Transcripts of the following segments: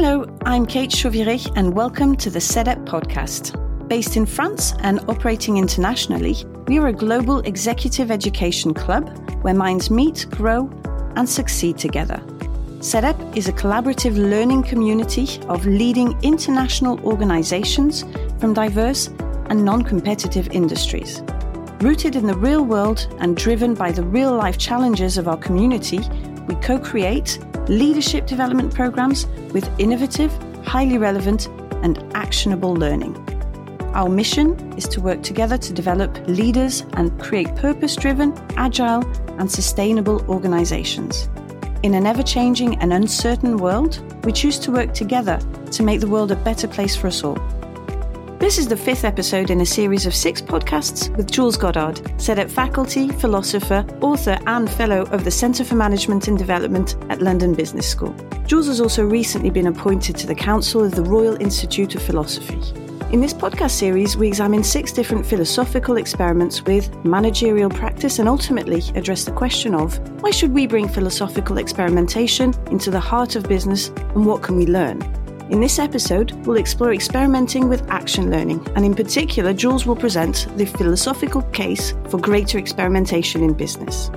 Hello, I'm Kate Chauviré, and welcome to the CEDEP podcast. Based in France and operating internationally, we are a global executive education club where minds meet, grow, and succeed together. CEDEP is a collaborative learning community of leading international organizations from diverse and non competitive industries. Rooted in the real world and driven by the real life challenges of our community, we co create leadership development programs with innovative, highly relevant, and actionable learning. Our mission is to work together to develop leaders and create purpose driven, agile, and sustainable organizations. In an ever changing and uncertain world, we choose to work together to make the world a better place for us all. This is the fifth episode in a series of six podcasts with Jules Goddard, CEDEP faculty, philosopher, author, and fellow of the Centre for Management and Development at London Business School. Jules has also recently been appointed to the Council of the Royal Institute of Philosophy. In this podcast series, we examine six different philosophical experiments with managerial practice and ultimately address the question of why should we bring philosophical experimentation into the heart of business and what can we learn? In this episode, we'll explore experimenting with action learning, and in particular, Jules will present the philosophical case for greater experimentation in business.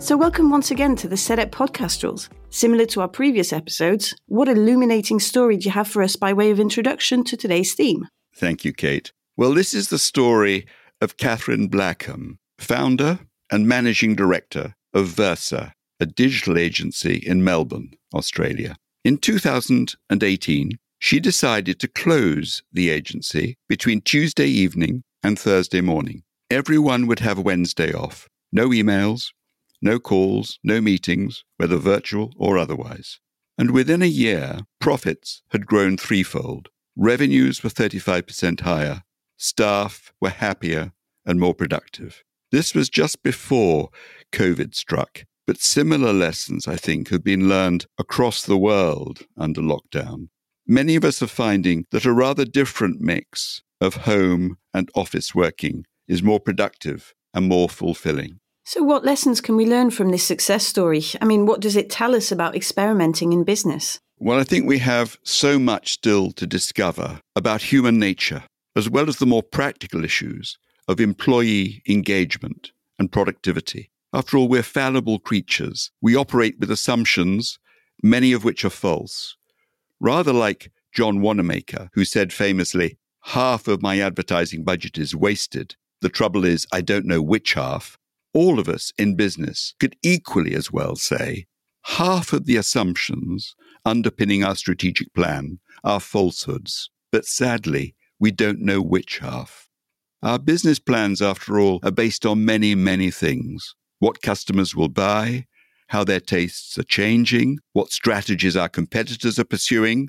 So, welcome once again to the CEDEP podcast, Jules. Similar to our previous episodes, what illuminating story do you have for us by way of introduction to today's theme? Thank you, Kate. Well, this is the story of Catherine Blackham, founder and managing director of Versa, a digital agency in Melbourne, Australia. In 2018, she decided to close the agency between Tuesday evening and Thursday morning. Everyone would have Wednesday off. No emails, no calls, no meetings, whether virtual or otherwise. And within a year, profits had grown threefold. Revenues were 35% higher. Staff were happier and more productive. This was just before COVID struck, but similar lessons, I think, have been learned across the world under lockdown. Many of us are finding that a rather different mix of home and office working is more productive and more fulfilling. So, what lessons can we learn from this success story? I mean, what does it tell us about experimenting in business? Well, I think we have so much still to discover about human nature, as well as the more practical issues of employee engagement and productivity. After all, we're fallible creatures. We operate with assumptions, many of which are false. Rather like John Wanamaker, who said famously, Half of my advertising budget is wasted. The trouble is, I don't know which half all of us in business could equally as well say half of the assumptions underpinning our strategic plan are falsehoods, but sadly, we don't know which half. Our business plans, after all, are based on many, many things what customers will buy, how their tastes are changing, what strategies our competitors are pursuing,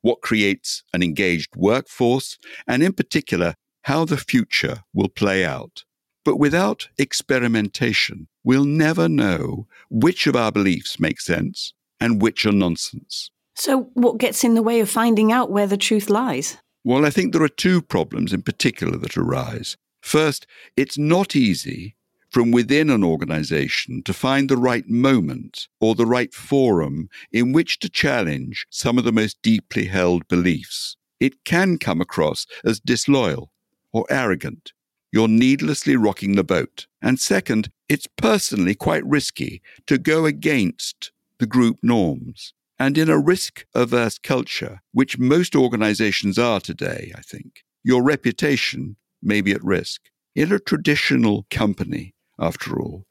what creates an engaged workforce, and in particular, how the future will play out. But without experimentation, we'll never know which of our beliefs make sense and which are nonsense. So, what gets in the way of finding out where the truth lies? Well, I think there are two problems in particular that arise. First, it's not easy from within an organization to find the right moment or the right forum in which to challenge some of the most deeply held beliefs. It can come across as disloyal or arrogant you're needlessly rocking the boat. And second, it's personally quite risky to go against the group norms. And in a risk averse culture, which most organizations are today, I think, your reputation may be at risk. In a traditional company, after all,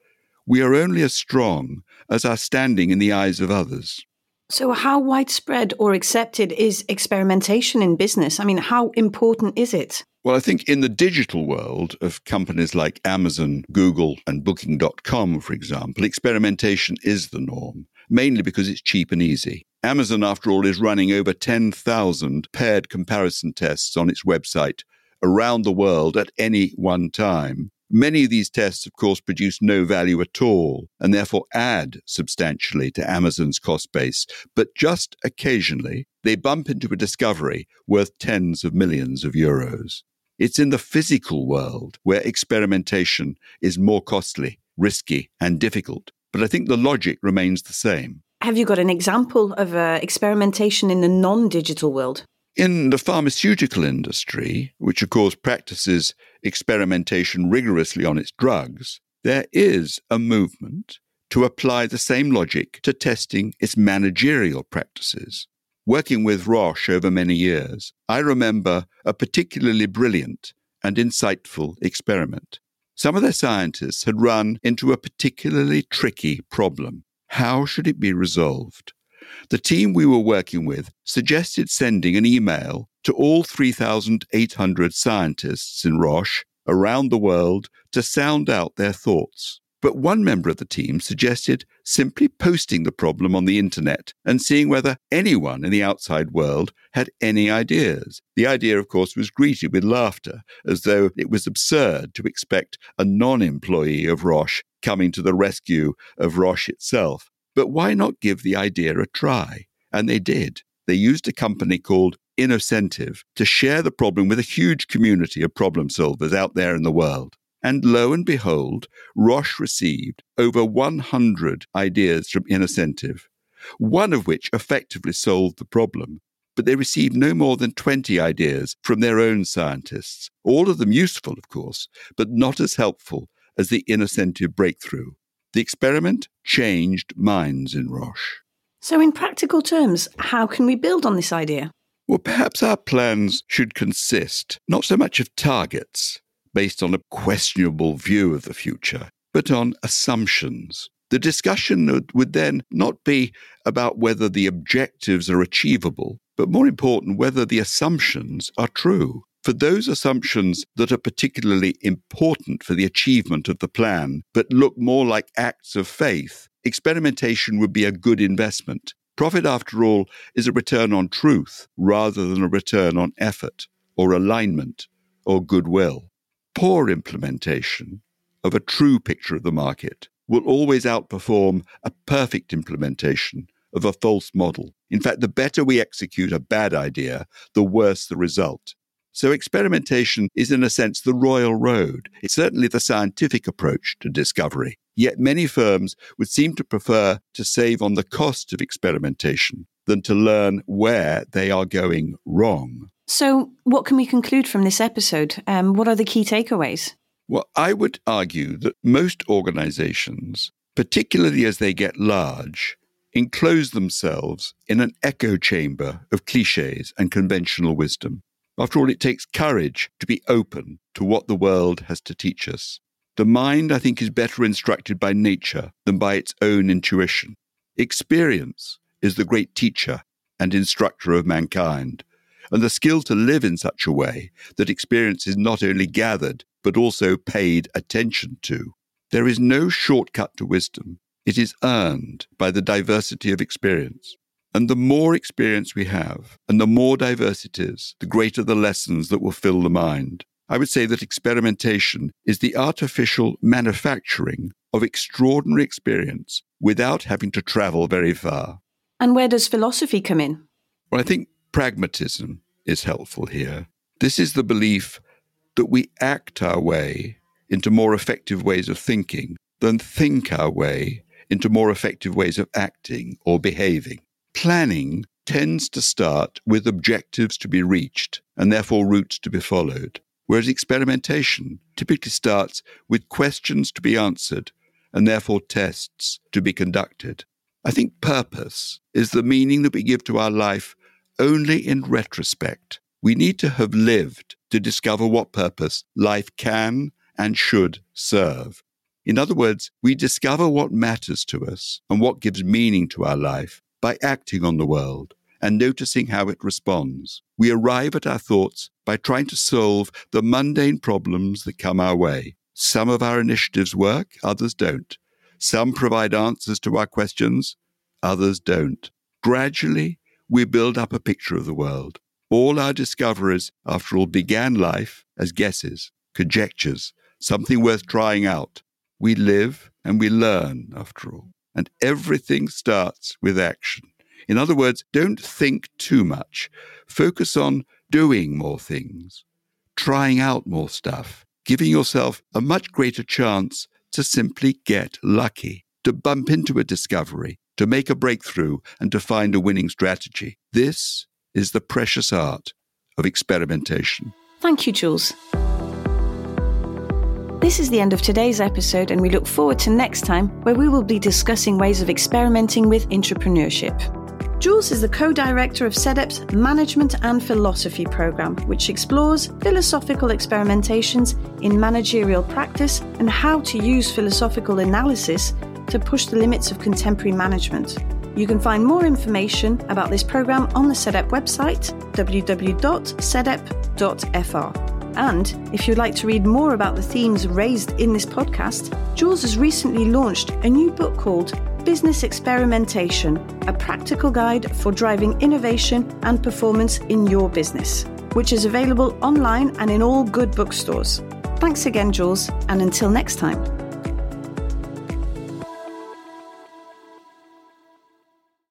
we are only as strong as our standing in the eyes of others. So, how widespread or accepted is experimentation in business? I mean, how important is it? Well, I think in the digital world of companies like Amazon, Google, and Booking.com, for example, experimentation is the norm, mainly because it's cheap and easy. Amazon, after all, is running over 10,000 paired comparison tests on its website around the world at any one time. Many of these tests, of course, produce no value at all and therefore add substantially to Amazon's cost base. But just occasionally, they bump into a discovery worth tens of millions of euros. It's in the physical world where experimentation is more costly, risky, and difficult. But I think the logic remains the same. Have you got an example of uh, experimentation in the non digital world? In the pharmaceutical industry, which of course practices experimentation rigorously on its drugs, there is a movement to apply the same logic to testing its managerial practices. Working with Roche over many years, I remember a particularly brilliant and insightful experiment. Some of their scientists had run into a particularly tricky problem. How should it be resolved? The team we were working with suggested sending an email to all 3,800 scientists in Roche around the world to sound out their thoughts. But one member of the team suggested simply posting the problem on the internet and seeing whether anyone in the outside world had any ideas. The idea, of course, was greeted with laughter, as though it was absurd to expect a non employee of Roche coming to the rescue of Roche itself. But why not give the idea a try? And they did. They used a company called Innocentive to share the problem with a huge community of problem solvers out there in the world. And lo and behold, Roche received over 100 ideas from Innocentive, one of which effectively solved the problem. But they received no more than 20 ideas from their own scientists, all of them useful, of course, but not as helpful as the Innocentive breakthrough. The experiment changed minds in Roche. So, in practical terms, how can we build on this idea? Well, perhaps our plans should consist not so much of targets, based on a questionable view of the future, but on assumptions. The discussion would then not be about whether the objectives are achievable, but more important, whether the assumptions are true. For those assumptions that are particularly important for the achievement of the plan, but look more like acts of faith, experimentation would be a good investment. Profit, after all, is a return on truth rather than a return on effort or alignment or goodwill poor implementation of a true picture of the market will always outperform a perfect implementation of a false model. In fact, the better we execute a bad idea, the worse the result. So, experimentation is, in a sense, the royal road. It's certainly the scientific approach to discovery. Yet, many firms would seem to prefer to save on the cost of experimentation than to learn where they are going wrong. So, what can we conclude from this episode? Um, what are the key takeaways? Well, I would argue that most organizations, particularly as they get large, enclose themselves in an echo chamber of cliches and conventional wisdom. After all, it takes courage to be open to what the world has to teach us. The mind, I think, is better instructed by nature than by its own intuition. Experience is the great teacher and instructor of mankind and the skill to live in such a way that experience is not only gathered, but also paid attention to. There is no shortcut to wisdom. It is earned by the diversity of experience. And the more experience we have, and the more diverse it is, the greater the lessons that will fill the mind. I would say that experimentation is the artificial manufacturing of extraordinary experience without having to travel very far. And where does philosophy come in? Well, I think pragmatism is helpful here. This is the belief that we act our way into more effective ways of thinking than think our way into more effective ways of acting or behaving. Planning tends to start with objectives to be reached and therefore routes to be followed, whereas experimentation typically starts with questions to be answered and therefore tests to be conducted. I think purpose is the meaning that we give to our life only in retrospect. We need to have lived to discover what purpose life can and should serve. In other words, we discover what matters to us and what gives meaning to our life by acting on the world and noticing how it responds. We arrive at our thoughts by trying to solve the mundane problems that come our way. Some of our initiatives work, others don't. Some provide answers to our questions, others don't. Gradually, we build up a picture of the world. All our discoveries, after all, began life as guesses, conjectures, something worth trying out. We live and we learn, after all. And everything starts with action. In other words, don't think too much. Focus on doing more things, trying out more stuff, giving yourself a much greater chance to simply get lucky, to bump into a discovery, to make a breakthrough and to find a winning strategy. This is the precious art of experimentation. Thank you, Jules. This is the end of today's episode, and we look forward to next time where we will be discussing ways of experimenting with entrepreneurship. Jules is the co director of CEDEP's Management and Philosophy program, which explores philosophical experimentations in managerial practice and how to use philosophical analysis to push the limits of contemporary management. You can find more information about this program on the CEDEP website, www.cedep.fr. And if you'd like to read more about the themes raised in this podcast, Jules has recently launched a new book called Business Experimentation A Practical Guide for Driving Innovation and Performance in Your Business, which is available online and in all good bookstores. Thanks again, Jules, and until next time.